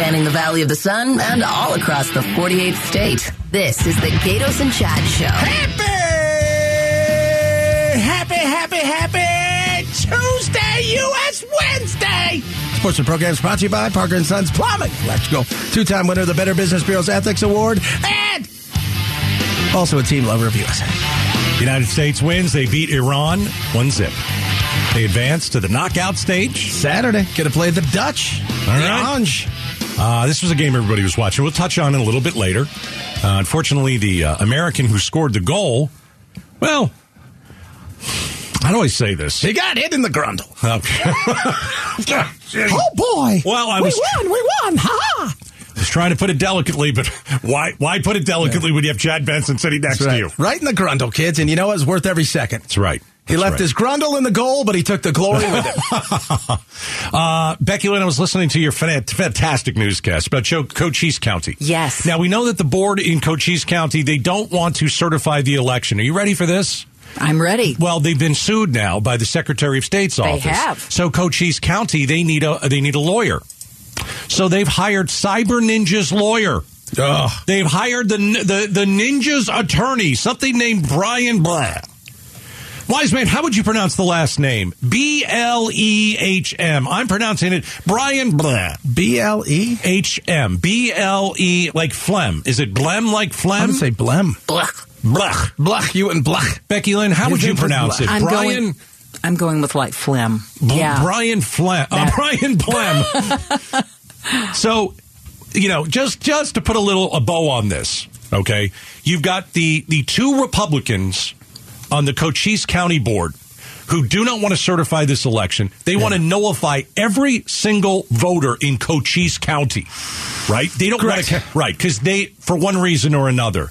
spanning the Valley of the Sun and all across the 48th state. This is the Gaydos and Chad Show. Happy, happy, happy, happy Tuesday, U.S. Wednesday. Sports and programs brought to you by Parker and Sons Plumbing. Let's go. Two-time winner of the Better Business Bureau's Ethics Award and also a team lover of USA. United States wins. They beat Iran one zip. They advance to the knockout stage. Saturday, get to play the Dutch. All the right. Orange. Uh, this was a game everybody was watching. We'll touch on it a little bit later. Uh, unfortunately, the uh, American who scored the goal, well, how do I say this? He got hit in the grundle. Okay. Oh boy! Well, I was- we won. We won. Ha ha! I was trying to put it delicately, but why why put it delicately when you have Chad Benson sitting next That's to you? Right in the grundle, kids. And you know what? It's worth every second. That's right. He That's left right. his grundle in the goal, but he took the glory with him. Uh, Becky Lynn, I was listening to your fantastic newscast about Cho- Cochise County. Yes. Now, we know that the board in Cochise County, they don't want to certify the election. Are you ready for this? I'm ready. Well, they've been sued now by the Secretary of State's office. have. So Cochise County, they need a they need a lawyer. So they've hired Cyber Ninja's lawyer. Ugh. They've hired the the the ninja's attorney, something named Brian Blah. Wise man, how would you pronounce the last name? B L E H M. I'm pronouncing it Brian Blah. B L E. H M. B L E like phlegm. Is it blem like Flem? I'm gonna say blem. Blech. Blech. Blech. You and blech. Becky Lynn, how would you name is pronounce it? I'm Brian going. I'm going with like phlegm. B- yeah. Brian Flem. Uh, Brian Blem. so, you know, just just to put a little a bow on this, okay? You've got the the two Republicans on the Cochise County board who do not want to certify this election. They want to nullify every single voter in Cochise County. Right? They don't want to right cuz they for one reason or another.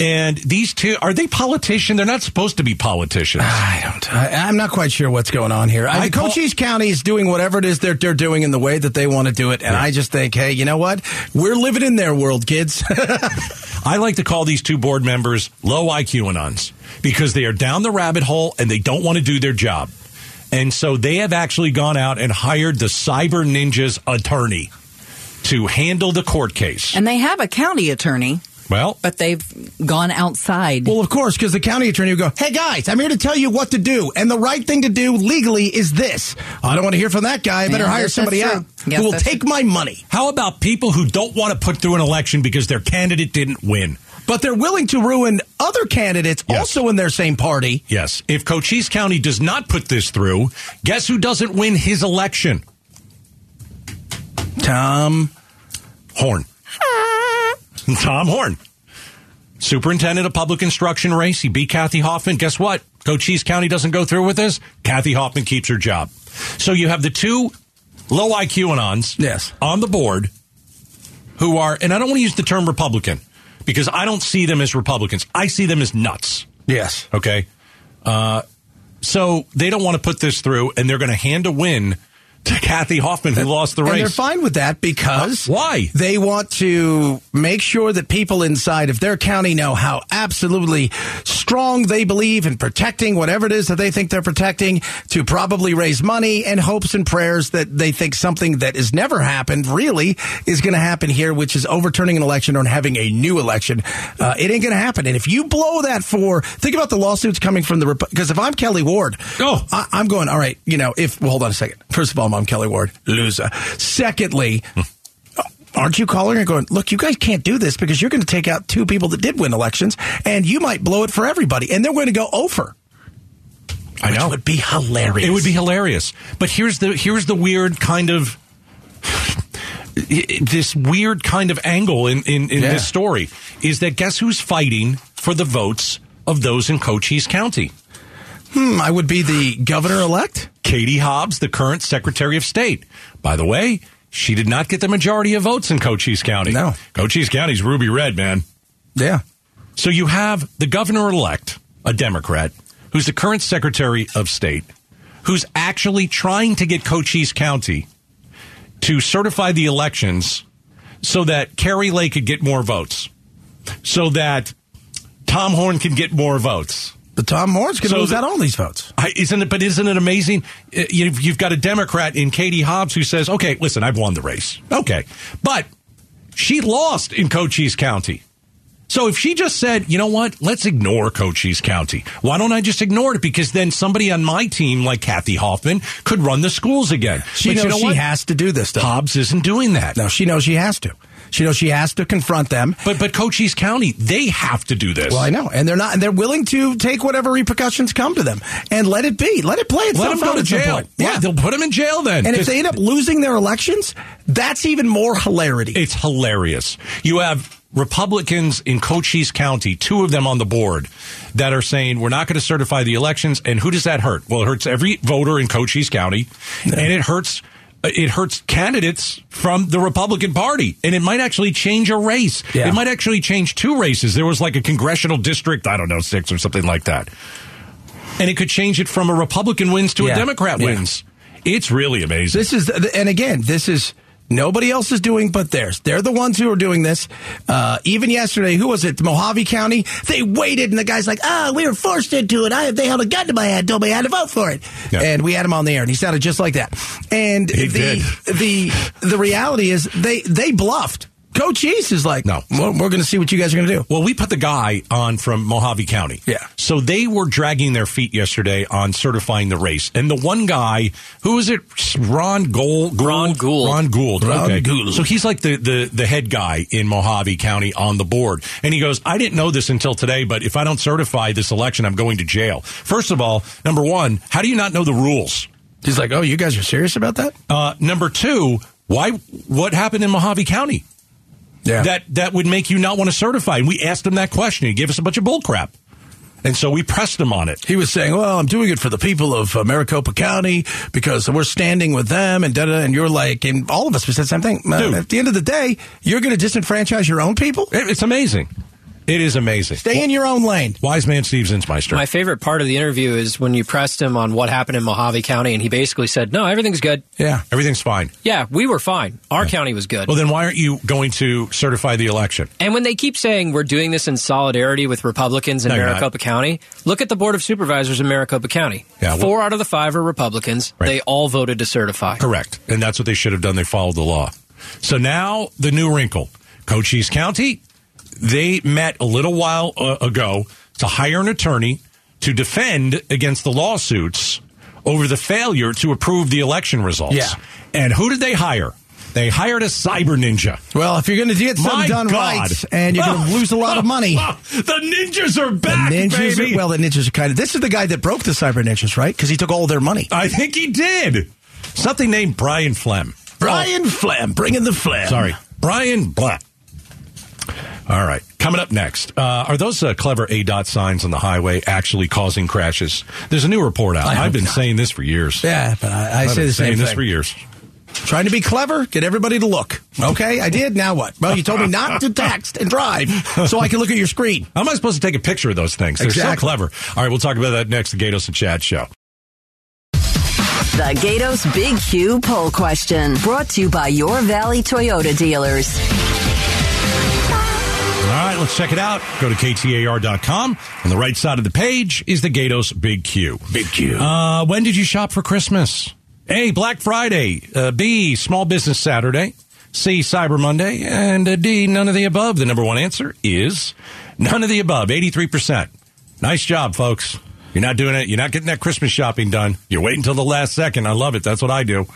And these two are they politicians? They're not supposed to be politicians. I don't. I, I'm not quite sure what's going on here. I, I mean, call- Cochise County is doing whatever it is they're, they're doing in the way that they want to do it, and I just think, hey, you know what? We're living in their world, kids. I like to call these two board members low IQ anons because they are down the rabbit hole and they don't want to do their job. And so they have actually gone out and hired the Cyber Ninjas attorney to handle the court case. And they have a county attorney, Well, but they've gone outside. well, of course, because the county attorney will go, hey, guys, I'm here to tell you what to do, and the right thing to do legally is this. I don't want to hear from that guy. I better Yeah, hire somebody that's out true. Yes, who will that's take my money. how about people who don't want to put through an election because their candidate didn't win? But they're willing to ruin other candidates Yes. also in their same party. Yes. If Cochise County does not put this through, guess who doesn't win his election? Tom. Horne. Tom Horne. Superintendent of public instruction race. He beat Kathy Hoffman. Guess what? Cochise County doesn't go through with this. Kathy Hoffman keeps her job. So you have the two low IQ anons Yes. on the board who are, and I don't want to use the term Republican because I don't see them as Republicans. I see them as nuts. Yes. Okay. Uh, so they don't want to put this through, and they're going to hand a win to Kathy Hoffman, who lost the race. And they're fine with that because Uh, why? They want to make sure that people inside of their county know how absolutely strong they believe in protecting whatever it is that they think they're protecting to probably raise money and hopes and prayers that they think something that has never happened really is going to happen here, which is overturning an election or having a new election. Uh, it ain't going to happen. And if you blow that for, think about the lawsuits coming from the, because if I'm Kelli Ward, Oh. I, I'm going, all right, you know, if, well, hold on a second. First of all, I'm Kelli Ward, loser. Secondly, aren't you calling and going, look, you guys can't do this because you're going to take out two people that did win elections and you might blow it for everybody. And they're going to go over. I know. It would be hilarious. It would be hilarious. But here's the here's the weird kind of this weird kind of angle in in, in Yeah. this story is that guess who's fighting for the votes of those in Cochise County? Hmm, I would be the governor elect. Katie Hobbs, the current Secretary of State. By the way, she did not get the majority of votes in Cochise County. No. Cochise County's ruby red, man. Yeah. So you have the governor elect, a Democrat, who's the current Secretary of State, who's actually trying to get Cochise County to certify the elections so that Kari Lake could get more votes, so that Tom Horne can get more votes. Tom Moore's going to So lose the- out on these votes. I, isn't it? But isn't it amazing? Uh, You've, you've got a Democrat in Katie Hobbs who says, "Okay, listen, I've won the race. Okay, but she lost in Cochise County." So if she just said, you know what, let's ignore Cochise County. Why don't I just ignore it? Because then somebody on my team, like Kathy Hoffman, could run the schools again. She But knows you know she what? has to do this. Though. Hobbs isn't doing that. No, she knows she has to. She knows she has to confront them. But but Cochise County, they have to do this. Well, I know, and they're not, and they're willing to take whatever repercussions come to them and let it be, let it play itself Let them go to jail. Yeah, they'll put them in jail then. and if they end up losing their elections, that's even more hilarity. It's hilarious. You have Republicans in Cochise County, two of them on the board, that are saying we're not going to certify the elections. And who does that hurt? Well, it hurts every voter in Cochise County, and it hurts. It hurts candidates from the Republican Party, and it might actually change a race. Yeah. It might actually change two races. There was like a congressional district, I don't know, six or something like that, and it could change it from a Republican wins to Yeah. a Democrat Yeah. wins. It's really amazing. This is, and again, this is nobody else is doing but theirs. They're the ones who are doing this. Uh, even yesterday, who was it? Mohave County. They waited, and the guy's like, "Ah, we were forced into it. I, they held a gun to my head, told me I had to vote for it." Yeah. And we had him on the air, and he sounded just like that. And He the did. the the reality is, they they bluffed. Cochise is like, No. we're, we're going to see what you guys are going to do. Well, we put the guy on from Mohave County. Yeah. So they were dragging their feet yesterday on certifying the race. And the one guy, who is it? Ron Gould? Ron Gould. Ron Gould. Ron okay. Gould. So he's like the, the, the head guy in Mohave County on the board. And he goes, I didn't know this until today, but if I don't certify this election, I'm going to jail. First of all, number one, how do you not know the rules? He's like, "Oh, you guys are serious about that?" Uh, number two, why, what happened in Mohave County? Yeah. that that would make you not want to certify. And we asked him that question. He gave us a bunch of bull crap. And so we pressed him on it. He was saying, "Well, I'm doing it for the people of uh, Maricopa County because we're standing with them." And da da. And you're like, and all of us we said the same thing. Dude. At the end of the day, you're going to disenfranchise your own people. It- It's amazing. It is amazing. Stay in your own lane. Wise man Steve Zinsmeister. My favorite part of the interview is when you pressed him on what happened in Mohave County, and he basically said, "No, everything's good. Yeah. Everything's fine. Yeah, we were fine. Our county was good." Well, then why aren't you going to certify the election? and when they keep saying we're doing this in solidarity with Republicans in No. Maricopa County, look at the Board of Supervisors in Maricopa County. Yeah, well- Four out of the five are Republicans. Right. They all voted to certify. Correct. And that's what they should have done. They followed the law. So now the new wrinkle. Cochise County, they met a little while uh, ago to hire an attorney to defend against the lawsuits over the failure to approve the election results. Yeah. And who did they hire? They hired a cyber ninja. Well, if you're going to get something My done God. right and you're going to lose a lot of money. the ninjas are back, The ninjas, baby. are, well, the ninjas are kind of. This is the guy that broke the cyber ninjas, right? Because he took all their money. I think he did. Something named Brian Flem. Brian Flam, bringing the Flam. Sorry, Brian Black. All right, coming up next. Uh, are those uh, clever ADOT signs on the highway actually causing crashes? There's a new report out. I hope I've been not. saying this for years. Yeah, but I, I I've say been the saying same this thing. for years. Trying to be clever, get everybody to look. Okay, I did. Now what? Well, you told me not to text and drive, so I can look at your screen. How am I supposed to take a picture of those things? They're Exactly. so clever. All right, we'll talk about that next. The Gaydos and Chad show. The Gaydos Big Q poll question brought to you by your Valley Toyota dealers. All right, let's check it out. Go to KTAR.com. On the right side of the page is the Gaydos Big Q. Big Q. Uh, when did you shop for Christmas? A, Black Friday. Uh, B, Small Business Saturday. C, Cyber Monday. And uh, D, none of the above. The number one answer is none of the above, 83%. Nice job, folks. You're not doing it. You're not getting that Christmas shopping done. You're waiting until the last second. I love it. That's what I do.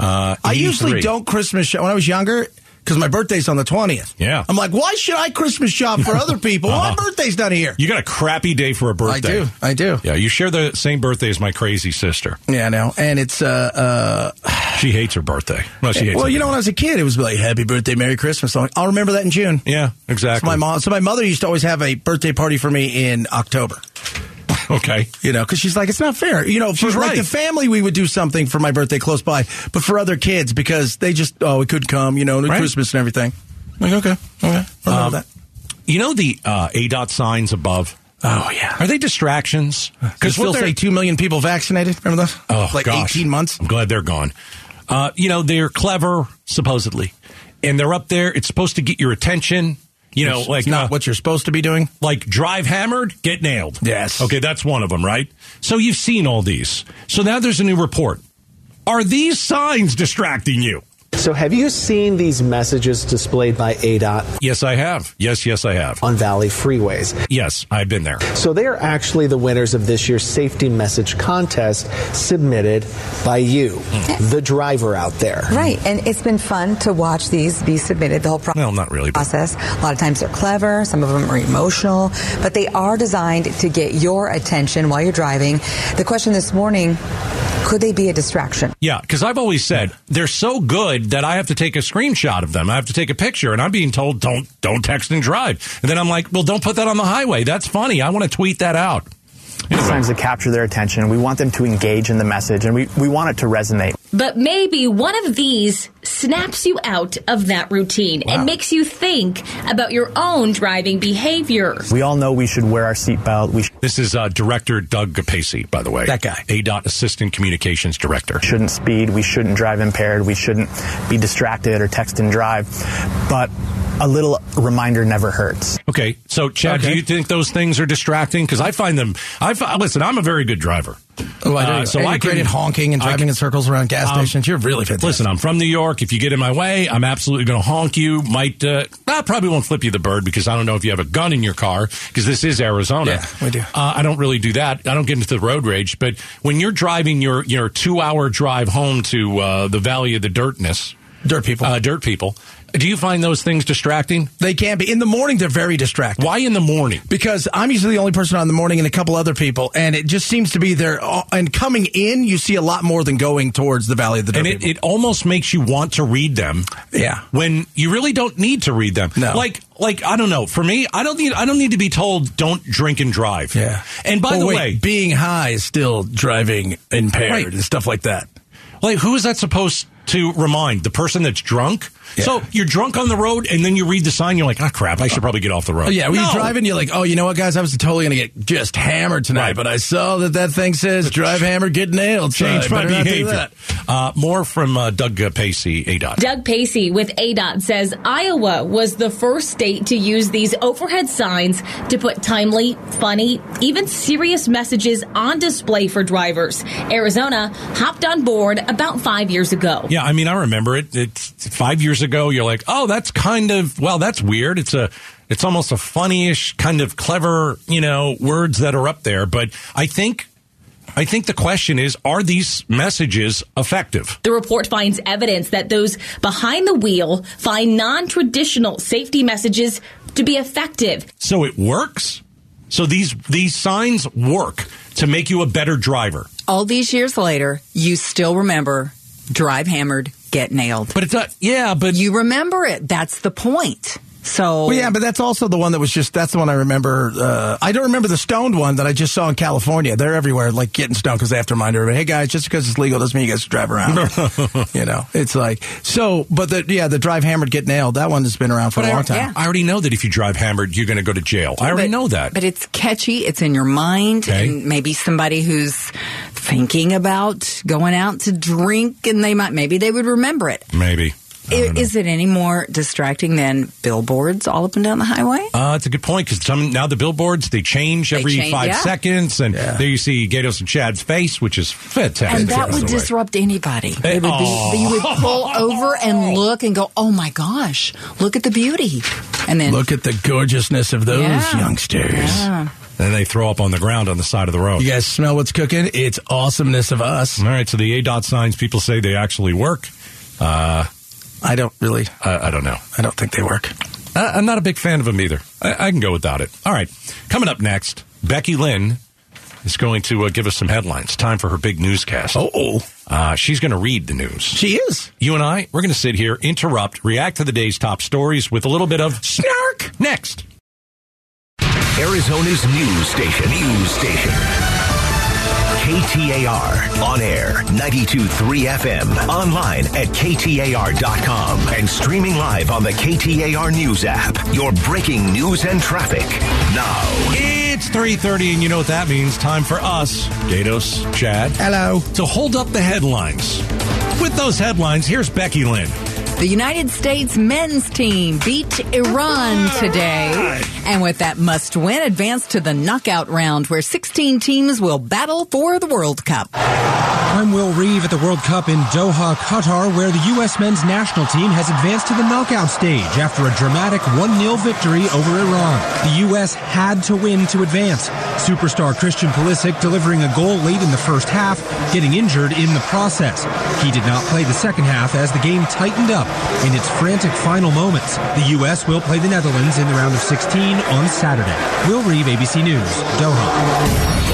Uh, I usually don't Christmas shop when I was younger because my birthday's on the twentieth. Yeah. I'm like, why should I Christmas shop for other people? Uh-huh. My birthday's not here. You got a crappy day for a birthday. I do. I do. Yeah, you share the same birthday as my crazy sister. Yeah, I know. And it's uh uh. She hates her birthday. Well, she hates Well, you know, when I was a kid, it was like Happy Birthday, Merry Christmas. I'm like, I'll remember that in June. Yeah, So exactly. my mom, so my mother used to always have a birthday party for me in October. Okay. You know, because she's like, it's not fair. You know, for She's like right. the family, we would do something for my birthday close by, but for other kids because they just oh, we couldn't come. You know, Right. Christmas and everything. Like okay, okay, Um, that. You know the uh, ADOT signs above? Oh yeah. Are they distractions? Because they're- say two million people vaccinated. Remember that? Oh, like gosh. eighteen months. I'm glad they're gone. Uh, you know, they're clever, supposedly. And they're up there. It's supposed to get your attention. You know, It's like not uh, what you're supposed to be doing. like drive hammered, get nailed. Yes. Okay, that's one of them, right? So you've seen all these. So now there's a new report. Are these signs distracting you? So, have you seen these messages displayed by ADOT Yes, I have. Yes, yes, I have. on Valley freeways? Yes, I've been there. So, they are actually the winners of this year's safety message contest submitted by you, the driver out there. Right, and it's been fun to watch these be submitted. The whole pro- Well, not really. But process. A lot of times they're clever. Some of them are emotional, but they are designed to get your attention while you're driving. The question this morning: Could they be a distraction? yeah, because I've always said they're so good that I have to take a screenshot of them. I have to take a picture, and I'm being told don't don't text and drive. And then I'm like, well, don't put that on the highway. That's funny. I want to tweet that out. Sometimes to capture their attention. We want them to engage in the message and we, we want it to resonate. But maybe one of these snaps you out of that routine and makes you think about your own driving behavior. We all know we should wear our seatbelt. We sh- This is uh, Director Doug Capacey, by the way. That guy. ADOT Assistant Communications Director. shouldn't speed. We shouldn't drive impaired. We shouldn't be distracted or text and drive. But a little reminder never hurts. Okay, so Chad, Okay. do you think those things are distracting? Because I find them. I fi- listen. I'm a very good driver. Oh, I Uh, so so I I great can- at honking and driving can- in circles around gas Um, stations. You're really fantastic. Listen, I'm from New York. If you get in my way, I'm absolutely going to honk you. Might uh, I probably won't flip you the bird because I don't know if you have a gun in your car because this is Arizona. Yeah, we do. Uh, I don't really do that. I don't get into the road rage. But when you're driving your your two hour drive home to uh, the Valley of the Dirtness, dirt people. uh, dirt people, do you find those things distracting? they can be in the morning. They're very distracting. Why in the morning? Because I'm usually the only person on in the morning and a couple other people, and it just seems to be there. And coming in, you see a lot more than going towards the Valley of the Dirt and it, it almost makes you want to read them. Yeah. When you really don't need to read them. No. Like like I don't know. For me, I don't need I don't need to be told don't drink and drive. yeah. And by the wait, way, being high is still driving impaired Right. and stuff like that. like who is that supposed to remind? The person that's drunk? Yeah. So you're drunk on the road and then you read the sign, you're like, ah crap, I should probably get off the road. Oh, yeah, when No. you're driving, you're like, oh, you know what, guys? I was totally going to get just hammered tonight, Right. but I saw that that thing says drive hammered, get nailed. so Change I my better not do behavior. Uh, more from uh, Doug uh, Pacey, ADOT. Doug Pacey with ADOT says Iowa was the first state to use these overhead signs to put timely, funny, even serious messages on display for drivers. Arizona hopped on board about five years ago. Yeah, I mean, I remember it. It's five years ago. You're like, oh, that's kind of well, that's weird. It's a, it's almost a funnyish kind of clever, you know, words that are up there. But I think, I think the question is, are these messages effective? The report finds evidence that those behind the wheel find non traditional safety messages to be effective. So it works. So these these signs work to make you a better driver. All these years later, you still remember drive hammered, get nailed. But it's not. Yeah, but You remember it. That's the point. So Well, yeah, but that's also the one that was just, that's the one I remember. Uh, I don't remember the stoned one that I just saw in California. They're everywhere, like getting stoned because they have to remind everybody, hey guys, just because it's legal doesn't mean you guys drive around. you know, it's like, so, but the, yeah, the drive hammered, get nailed, that one has been around for but a I, long time. I already know that if you drive hammered, you're going to go to jail. I already but- know that. But it's catchy. It's in your mind. Okay. And maybe somebody who's thinking about going out to drink and they might, maybe they would remember it. Maybe. I I- don't know. Is it any more distracting than billboards all up and down the highway? Uh, it's a good point because some now the billboards they change They every change, five yeah. seconds, and there you see Gaydos and Chad's face, which is fantastic. And that would disrupt anybody. It would oh. be, you would pull over and look and go, oh my gosh, look at the beauty. And then, Look at the gorgeousness of those Yeah. youngsters. Yeah. And they throw up on the ground on the side of the road. You guys smell what's cooking? It's awesomeness of us. All right, so the ADOT signs, people say they actually work. Uh, I don't really, I, I don't know. I don't think they work. I, I'm not a big fan of them either. I, I can go without it. All right, coming up next, Becky Lynn is going to uh, give us some headlines. Time for her big newscast. Oh, Uh, she's going to read the news. she is. You and I, we're going to sit here, interrupt, react to the day's top stories with a little bit of snark next. Arizona's news station. News station. KTAR. On air. 92.3 FM. Online at KTAR.com. And streaming live on the KTAR News app. Your breaking news and traffic. Now. It's 3.30, and you know what that means. Time for us, Gaydos, Chad, Hello. to hold up the headlines. With those headlines, here's Becky Lynn. The United States men's team beat Iran today. And with that must win, advanced to the knockout round where 16 teams will battle for the World Cup. I'm Will Reeve at the World Cup in Doha, Qatar, where the U.S. men's national team has advanced to the knockout stage after a dramatic 1-0 victory over Iran. The U.S. had to win to advance. Superstar Christian Pulisic delivering a goal late in the first half, getting injured in the process. He did not play the second half as the game tightened up in its frantic final moments. The U.S. will play the Netherlands in the round of 16 on Saturday. Will Reeve, ABC News, Doha.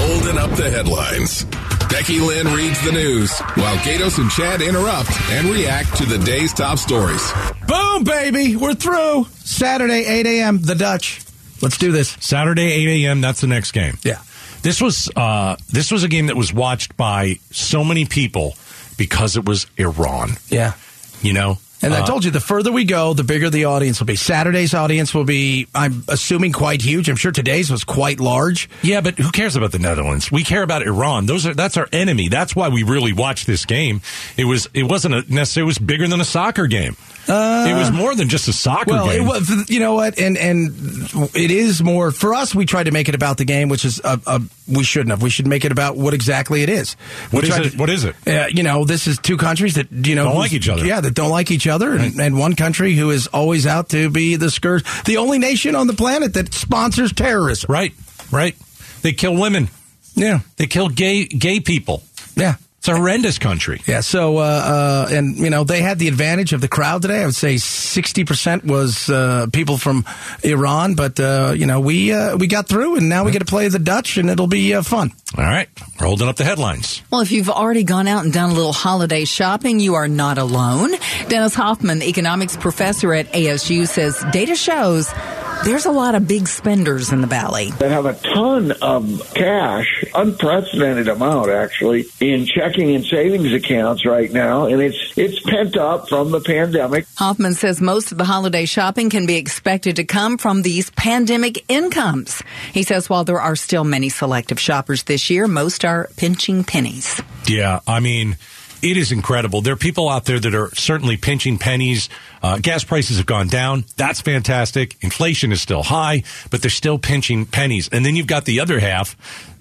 Holding up the headlines. Becky Lynn reads the news while Gaydos and Chad interrupt and react to the day's top stories. Boom, baby. We're through. Saturday, 8 a.m., the Dutch. Let's do this. Saturday, 8 a.m., that's the next game. Yeah. This was uh, this was a game that was watched by so many people because it was Iran. Yeah. You know? And I Uh, told you, the further we go, the bigger the audience will be. Saturday's audience will be, I'm assuming, quite huge. I'm sure today's was quite large. Yeah, but who cares about the Netherlands? We care about Iran. Those are that's our enemy. That's why we really watched this game. It was it wasn't a necessarily it was bigger than a soccer game. It was more than just a soccer Uh, Well, game. it was, you know what, and and it is more for us. We tried to make it about the game, which is a, a, we shouldn't have. We should make it about what exactly it is. What we is it? To, what is it? Uh, you know, this is two countries that you know Don't like each other. Yeah, that don't like each other, and, and one country who is always out to be the scourge, the only nation on the planet that sponsors terrorism. Right, right. They kill women. Yeah, they kill gay gay people. Yeah. It's a horrendous country. Yeah, so uh, uh, and you know they had the advantage of the crowd today. I would say sixty percent was uh, people from Iran, but uh, you know we uh, we got through, and now we get to play the Dutch, and it'll be uh, fun. All right, we're holding up the headlines. Well, if you've already gone out and done a little holiday shopping, you are not alone. Dennis Hoffman, economics professor at ASU, says data shows there's a lot of big spenders in the valley. that have a ton of cash, unprecedented amount actually, in checking and savings accounts right now, and it's it's pent up from the pandemic. Hoffman says most of the holiday shopping can be expected to come from these pandemic incomes. He says while there are still many selective shoppers this year, most are pinching pennies. Yeah, I mean, it is incredible. There are people out there that are certainly pinching pennies. Uh, gas prices have gone down. That's fantastic. Inflation is still high, but they're still pinching pennies. And then you've got the other half.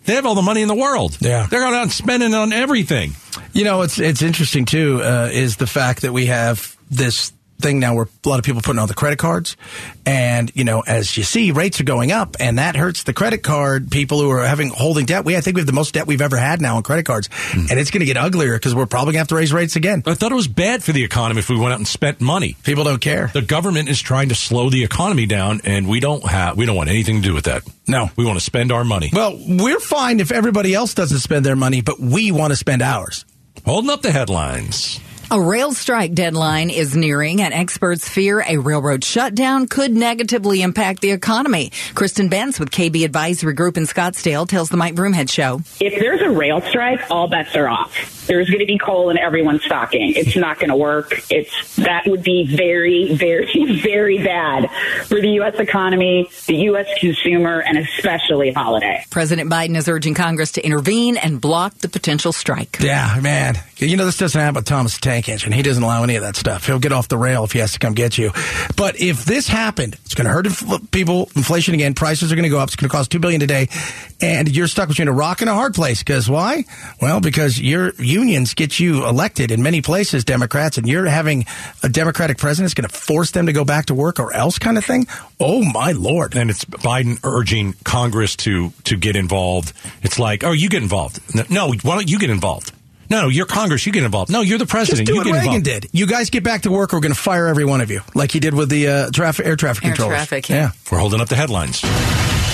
They have all the money in the world. Yeah. They're going out and spending on everything. You know, it's it's interesting too uh, is the fact that we have this thing now where a lot of people are putting on the credit cards, and you know, as you see, rates are going up, and that hurts the credit card people who are having holding debt. We I think we have the most debt we've ever had now on credit cards, hmm. and it's going to get uglier because we're probably going to have to raise rates again. I thought it was bad for the economy if we went out and spent money. People don't care. The government is trying to slow the economy down, and we don't have we don't want anything to do with that. No, we want to spend our money. Well, we're fine if everybody else doesn't spend their money, but we want to spend ours. Holding up the headlines. A rail strike deadline is nearing, and experts fear a railroad shutdown could negatively impact the economy. Kristen Benz with KB Advisory Group in Scottsdale tells the Mike Broomhead Show. If there's a rail strike, all bets are off. There's going to be coal in everyone's stocking. It's not going to work. It's that would be very, very, very bad for the U.S. economy, the U.S. consumer, and especially holiday. President Biden is urging Congress to intervene and block the potential strike. Yeah, man. You know, this doesn't happen with Thomas the Tank Engine. He doesn't allow any of that stuff. He'll get off the rail if he has to come get you. But if this happened, it's going to hurt people. Inflation again. Prices are going to go up. It's going to cost two billion today, and you're stuck between a rock and a hard place. Because why? Well, because your unions get you elected in many places, Democrats, and you're having a Democratic president. It's going to force them to go back to work or else, kind of thing. Oh my lord! And it's Biden urging Congress to to get involved. It's like, oh, you get involved. No, why don't you get involved? No, no, you're Congress. You get involved. No, you're the president. Just do you what get Reagan involved. did. You guys get back to work. We're going to fire every one of you, like he did with the uh, traffic, air traffic Air controllers. traffic, yeah. We're holding up the headlines.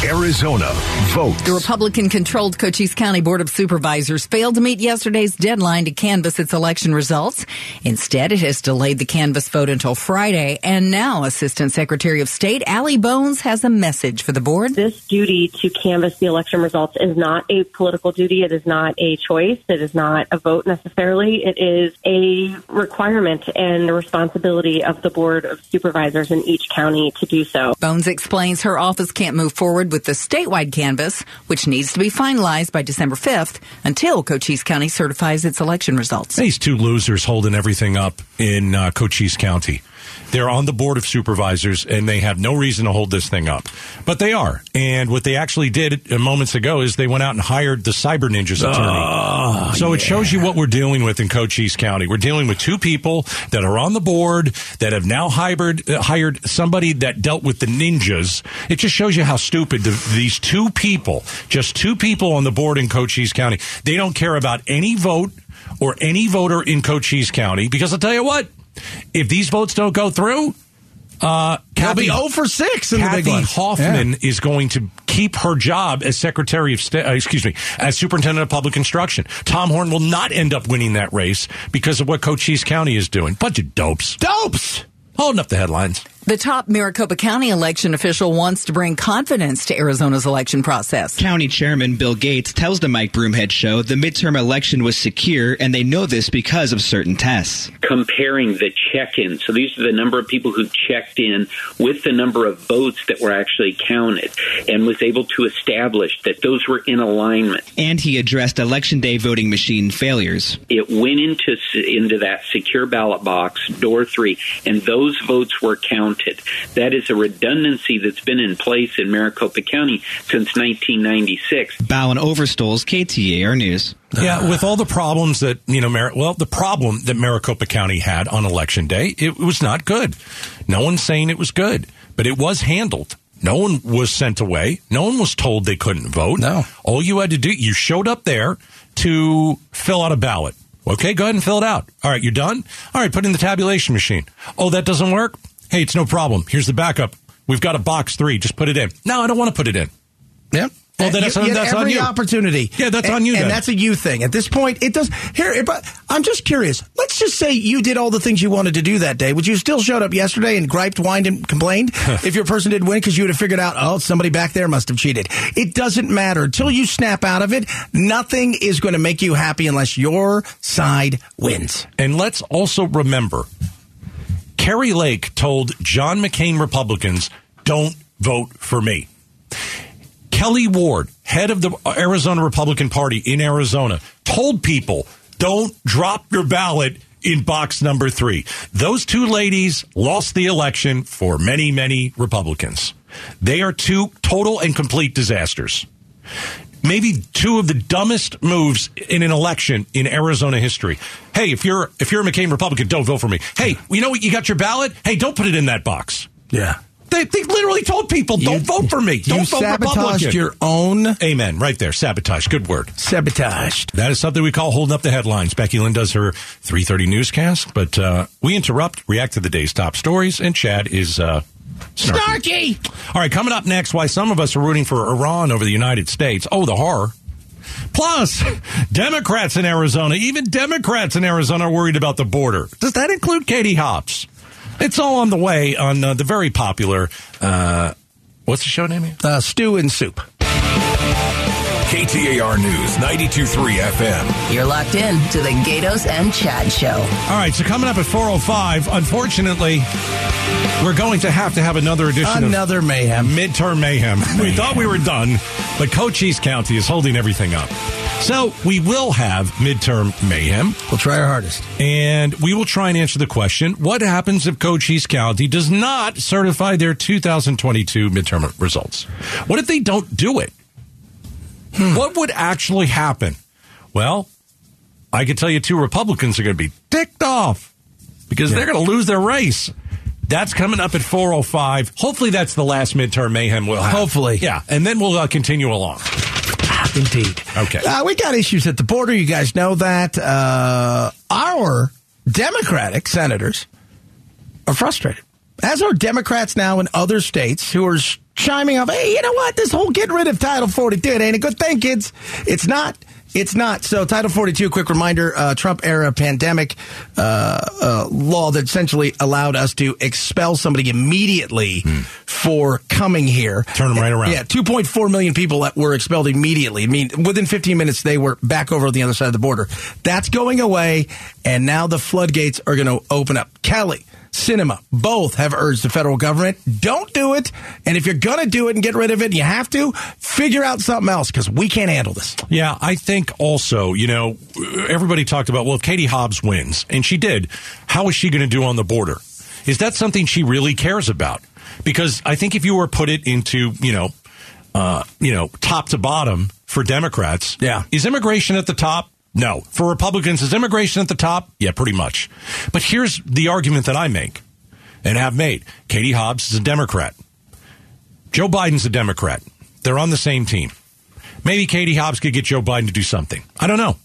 Arizona vote. The Republican controlled Cochise County Board of Supervisors failed to meet yesterday's deadline to canvass its election results. Instead, it has delayed the canvass vote until Friday. And now Assistant Secretary of State Allie Bones has a message for the board. This duty to canvass the election results is not a political duty. It is not a choice. It is not a vote necessarily. It is a requirement and a responsibility of the Board of Supervisors in each county to do so. Bones explains her office can't move forward with the statewide canvass, which needs to be finalized by December 5th until Cochise County certifies its election results. These two losers holding everything up in uh, Cochise County. They're on the board of supervisors, and they have no reason to hold this thing up. But they are. And what they actually did moments ago is they went out and hired the Cyber Ninjas attorney. Oh, so it shows you what we're dealing with in Cochise County. We're dealing with two people that are on the board that have now hired, uh, hired somebody that dealt with the ninjas. It just shows you how stupid the, these two people, just two people on the board in Cochise County, they don't care about any vote or any voter in Cochise County because I'll tell you what, if these votes don't go through, uh, They'll be Kathy- 0 for 6 in the big Kathy one. Hoffman is going to keep her job as Secretary of State, uh, excuse me, as Superintendent of Public Instruction. Tom Horne will not end up winning that race because of what Cochise County is doing. Bunch of dopes. Dopes! Holding up the headlines. The top Maricopa County election official wants to bring confidence to Arizona's election process. County Chairman Bill Gates tells the Mike Broomhead Show the midterm election was secure, and they know this because of certain tests. comparing the check-in. So these are the number of people who checked in with the number of votes that were actually counted and was able to establish that those were in alignment. And he addressed election day voting machine failures. It went into into that secure ballot box, door 3, and those votes were counted. That is a redundancy that's been in place in Maricopa County since 1996. Bowen Overstolz, KTAR News. Yeah, with all the problems that, you know, Mar- well, the problem that Maricopa County had on election day, it was not good. No one's saying it was good, but it was handled. No one was sent away. No one was told they couldn't vote. No. All you had to do, you showed up there to fill out a ballot. Okay, go ahead and fill it out. All right, you're done? All right, put in the tabulation machine. Oh, that doesn't work? Hey, it's no problem. Here's the backup. We've got a box three. Just put it in. No, I don't want to put it in. Yeah. Well, then that's, you, on, you that's on every you. opportunity. Yeah, that's and, on you. And then. that's a you thing. At this point, it does. Here, but I'm just curious. Let's just say you did all the things you wanted to do that day. Would you still showed up yesterday and griped, whined, and complained if your person did win because you would have figured out, oh, somebody back there must have cheated. It doesn't matter until you snap out of it. Nothing is going to make you happy unless your side wins. And let's also remember, Kari Lake told John McCain Republicans, don't vote for me. Kelli Ward, head of the Arizona Republican Party in Arizona, told people, don't drop your ballot in box number three. Those two ladies lost the election for many, many Republicans. They are two total and complete disasters. Maybe two of the dumbest moves in an election in Arizona history. Hey, if you're if you're a McCain Republican, don't vote for me. Hey, you know what? You got your ballot. Hey, don't put it in that box. Yeah. They, they literally told people, don't vote for me. Don't you vote sabotaged Republican. your own. Amen. Right there. Sabotage. Good word. Sabotaged. That is something we call holding up the headlines. Becky Lynn does her 3.30 newscast, but uh, we interrupt, react to the day's top stories, and Chad is... Uh, snarky. All right, coming up next, why some of us are rooting for Iran over the United States. Oh, the horror. Plus, Democrats in Arizona, even Democrats in Arizona are worried about the border. Does that include Katie Hobbs? It's all on the way on uh, the very popular, uh, what's the show name? Uh, Stew and Soup. KTAR News 92.3 FM. You're locked in to the Gaydos and Chad Show. All right, so coming up at 4.05, unfortunately, we're going to have to have another edition Another of mayhem. Midterm Mayhem. We thought we were done, but Cochise County is holding everything up. So we will have midterm mayhem. We'll try our hardest. And we will try and answer the question what happens if Cochise County does not certify their 2022 midterm results? What if they don't do it? What would actually happen? Well, I can tell you two Republicans are going to be ticked off because they're going to lose their race. That's coming up at 405. Hopefully that's the last midterm mayhem we'll have. Hopefully. Yeah, and then we'll uh, continue along. Indeed. Okay. Uh, we got issues at the border. You guys know that. Uh, our Democratic senators are frustrated, as are Democrats now in other states who are sh- chiming up. Hey, you know what? This whole get rid of Title 42 it ain't a good thing, kids. It's not. It's not. So, Title 42, quick reminder uh, Trump era pandemic uh, uh, law that essentially allowed us to expel somebody immediately for coming here. Turn them right around. Yeah, 2.4 million people that were expelled immediately. I mean, within 15 minutes, they were back over on the other side of the border. That's going away, and now the floodgates are going to open up. Kelly, Sinema, both have urged the federal government, don't do it. And if you're going to do it and get rid of it, and you have to, figure out something else because we can't handle this. Yeah, I think also, you know, everybody talked about, well, if Katie Hobbs wins, and she did, how is she going to do on the border? Is that something she really cares about? Because I think if you were put it into, you know, uh, you know, top to bottom for Democrats, Yeah. is immigration at the top? No. For Republicans, is immigration at the top? Yeah, pretty much. But here's the argument that I make and have made. Katie Hobbs is a Democrat. Joe Biden's a Democrat. They're on the same team. Maybe Katie Hobbs could get Joe Biden to do something. I don't know.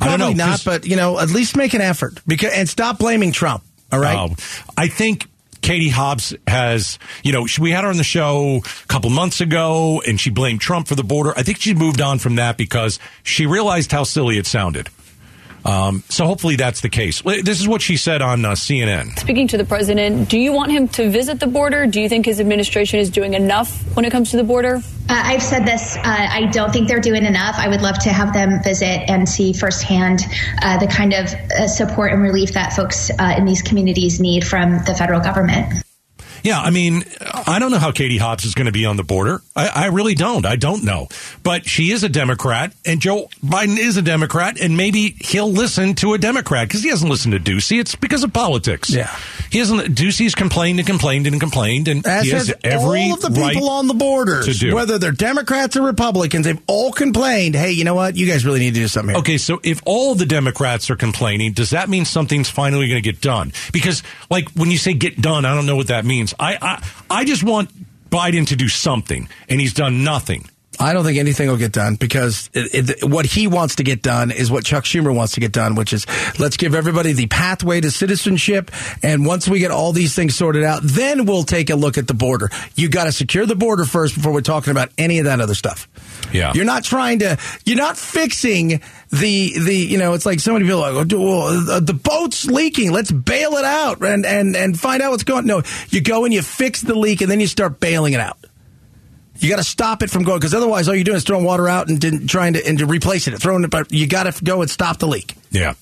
I don't know. not, but you know, at least make an effort because and stop blaming Trump. All right. Oh, I think Katie Hobbs has, you know, we had her on the show a couple months ago and she blamed Trump for the border. I think she moved on from that because she realized how silly it sounded. Um, so hopefully that's the case. This is what she said on uh, CNN. Speaking to the president, do you want him to visit the border? Do you think his administration is doing enough when it comes to the border? Uh, I've said this. Uh, I don't think they're doing enough. I would love to have them visit and see firsthand uh, the kind of uh, support and relief that folks uh, in these communities need from the federal government. Yeah, I mean, I don't know how Katie Hobbs is going to be on the border. I, I really don't. I don't know. But she is a Democrat, and Joe Biden is a Democrat, and maybe he'll listen to a Democrat because he hasn't listened to Ducey. It's because of politics. Yeah, he hasn't. Ducey's complained and complained and complained, and As he has every all of the people right on the borders, do. whether they're Democrats or Republicans, they've all complained. Hey, you know what? You guys really need to do something here. Okay, so if all the Democrats are complaining, does that mean something's finally going to get done? Because, like, when you say get done, I don't know what that means. I, I, I just want Biden to do something, and he's done nothing. I don't think anything will get done because it, it, what he wants to get done is what Chuck Schumer wants to get done, which is let's give everybody the pathway to citizenship. And once we get all these things sorted out, then we'll take a look at the border. You got to secure the border first before we're talking about any of that other stuff. Yeah. You're not trying to, you're not fixing the, the, you know, it's like so many people are like, oh, well, uh, the boat's leaking. Let's bail it out and, and, and find out what's going No, you go and you fix the leak and then you start bailing it out. You got to stop it from going because otherwise, all you're doing is throwing water out and trying to and to replace it, throwing it. But you got to go and stop the leak. Yeah.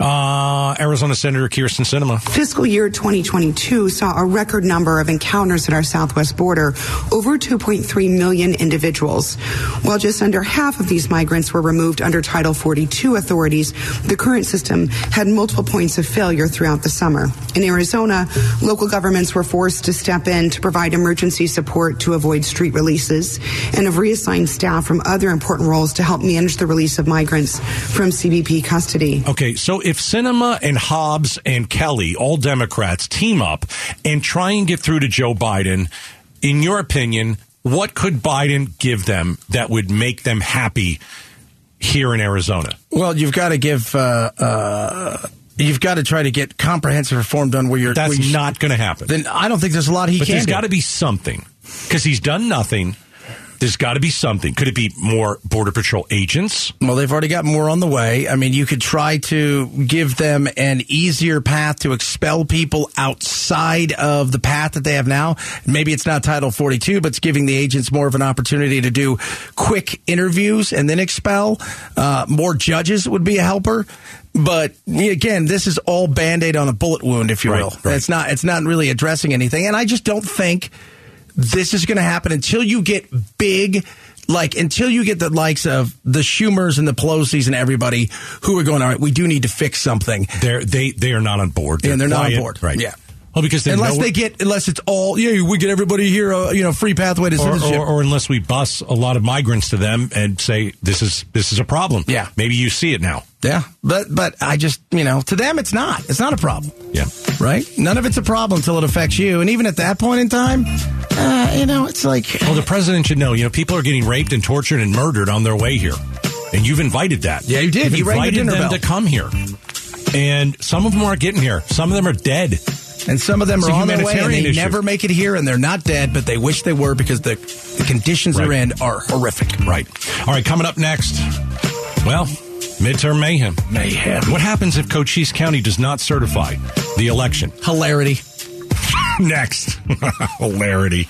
Uh, Arizona Senator Kyrsten Sinema. Fiscal year 2022 saw a record number of encounters at our southwest border, over 2.3 million individuals. While just under half of these migrants were removed under Title 42 authorities, the current system had multiple points of failure throughout the summer. In Arizona, local governments were forced to step in to provide emergency support to avoid street releases and have reassigned staff from other important roles to help manage the release of migrants from CBP custody. Okay, so if Sinema and Hobbs and Kelly, all Democrats, team up and try and get through to Joe Biden, in your opinion, what could Biden give them that would make them happy here in Arizona? Well, you've got to give. Uh, uh, You've got to try to get comprehensive reform done where you're. That's where you- not going to happen. Then I don't think there's a lot he but can. there's got to be something because he's done nothing. There's got to be something. Could it be more Border Patrol agents? Well, they've already got more on the way. I mean, you could try to give them an easier path to expel people outside of the path that they have now. Maybe it's not Title 42, but it's giving the agents more of an opportunity to do quick interviews and then expel. Uh, more judges would be a helper. But again, this is all band-aid on a bullet wound, if you Right, will. right. It's not. It's not really addressing anything. And I just don't think this is going to happen until you get big, like until you get the likes of the Schumers and the Pelosi's and everybody who are going. All right, we do need to fix something. They're they they are not on board. Yeah, they're not on board. right? Yeah. Well, because unless they get, unless it's all, yeah, we get everybody here, uh, you know, free pathway to or, citizenship. or, or unless we bus a lot of migrants to them and say this is this is a problem. Yeah. maybe you see it now. yeah, but but I just, you know, to them it's not. It's not a problem. Yeah, right. None of it's a problem until it affects you, and even at that point in time, uh, you know, it's like, Well, the president should know. You know, people are getting raped and tortured and murdered on their way here, and you've invited that. Yeah, you did. You've You the invited them bell. to come here, and some of them aren't getting here. Some of them are dead. And some of them It's are on their way and they issue. never make it here and they're not dead, but they wish they were because the, the conditions they're in are horrific. Right. All right, coming up next. Well, midterm mayhem. Mayhem. What happens if Cochise County does not certify the election? Hilarity. next. Hilarity.